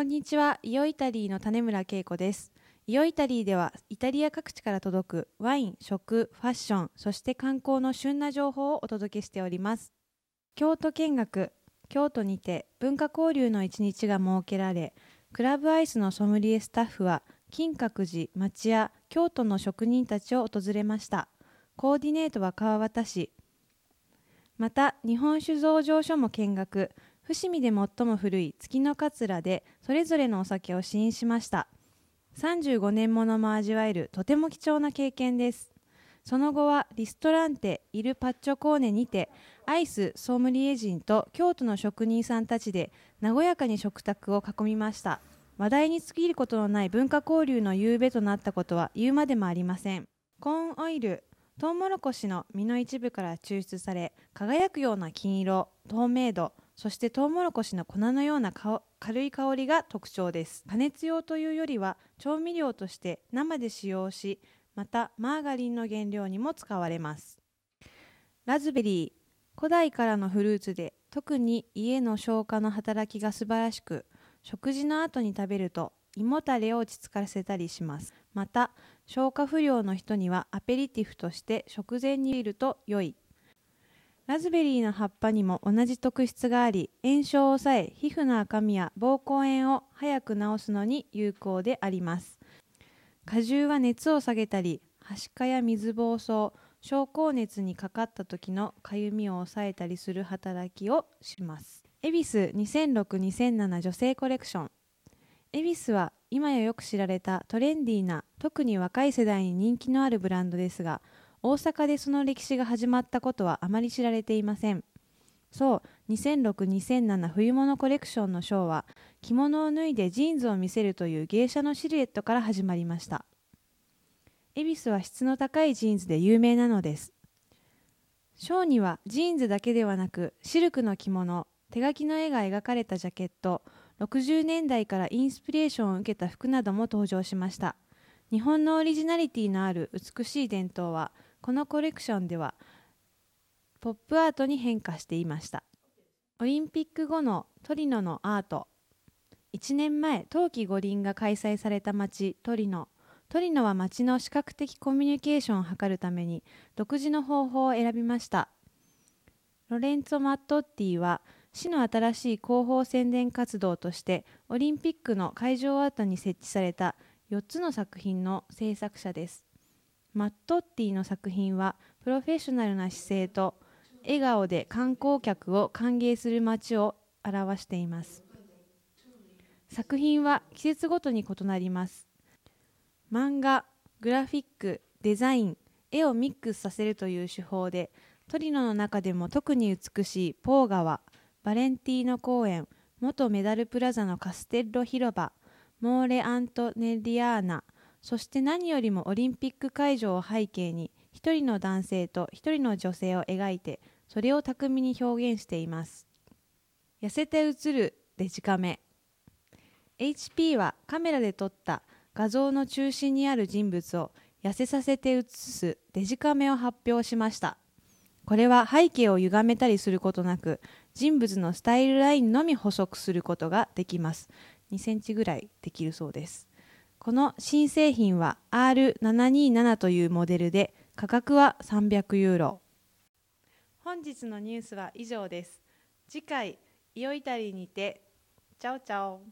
こんにちは、イオイタリーの種村恵子です。イオイタリーではイタリア各地から届くワイン、食、ファッション、そして観光の旬な情報をお届けしております。京都見学、京都にて文化交流の一日が設けられ、クラブアイスのソムリエスタッフは金閣寺、町屋、京都の職人たちを訪れました。コーディネートは川端市。また、日本酒造場所も見学。伏見で最も古い月の桂でそれぞれのお酒を試飲しました。35年ものも味わえるとても貴重な経験です。その後はリストランテイルパッチョコーネにてアイスソムリエ人と京都の職人さんたちで和やかに食卓を囲みました。話題に尽きることのない文化交流の夕べとなったことは言うまでもありません。コーンオイルトウモロコシの実の一部から抽出され輝くような金色透明度そしてトウモロコシの粉のような軽い香りが特徴です。加熱用というよりは調味料として生で使用しまたマーガリンの原料にも使われます。ラズベリー古代からのフルーツで特に家の消化の働きが素晴らしく食事の後に食べると胃もたれを落ち着かせたりします。また消化不良の人にはアペリティフとして食前にいると良い。ラズベリーの葉っぱにも同じ特質があり炎症を抑え皮膚の赤みや膀胱炎を早く治すのに有効であります。果汁は熱を下げたりはしかや水疱瘡症候熱にかかった時のかゆみを抑えたりする働きをします。恵比寿2006-2007女性コレクション。恵比寿は今やよく知られたトレンディーな特に若い世代に人気のあるブランドですが大阪でその歴史が始まったことはあまり知られていません。そう2006-2007冬物コレクションのショーは着物を脱いでジーンズを見せるという芸者のシルエットから始まりました。エビスは質の高いジーンズで有名なのです。ショーにはジーンズだけではなくシルクの着物手書きの絵が描かれたジャケット60年代からインスピレーションを受けた服なども登場しました。日本のオリジナリティのある美しい伝統はこのコレクションではポップアートに変化していました。オリンピック後のトリノのアート。1年前冬季五輪が開催された街トリノ。トリノは街の視覚的コミュニケーションを図るために独自の方法を選びました。ロレンツォ・マットッティは市の新しい広報宣伝活動としてオリンピックの会場アートに設置された4つの作品の制作者です。マットッティの作品はプロフェッショナルな姿勢と笑顔で観光客を歓迎する街を表しています。作品は季節ごとに異なります。漫画グラフィックデザイン絵をミックスさせるという手法でトリノの中でも特に美しいポー川バレンティーノ公園元メダルプラザのカステッロ広場モーレ・アントネリアーナそして何よりもオリンピック会場を背景に一人の男性と一人の女性を描いてそれを巧みに表現しています。痩せて映るデジカメ。HP はカメラで撮った画像の中心にある人物を痩せさせて写すデジカメを発表しました。これは背景を歪めたりすることなく人物のスタイルラインのみ補足することができます。2センチぐらいできるそうです。この新製品は R727 というモデルで価格は300ユーロ。本日のニュースは以上です。次回イオイタリにて。チャオチャオ。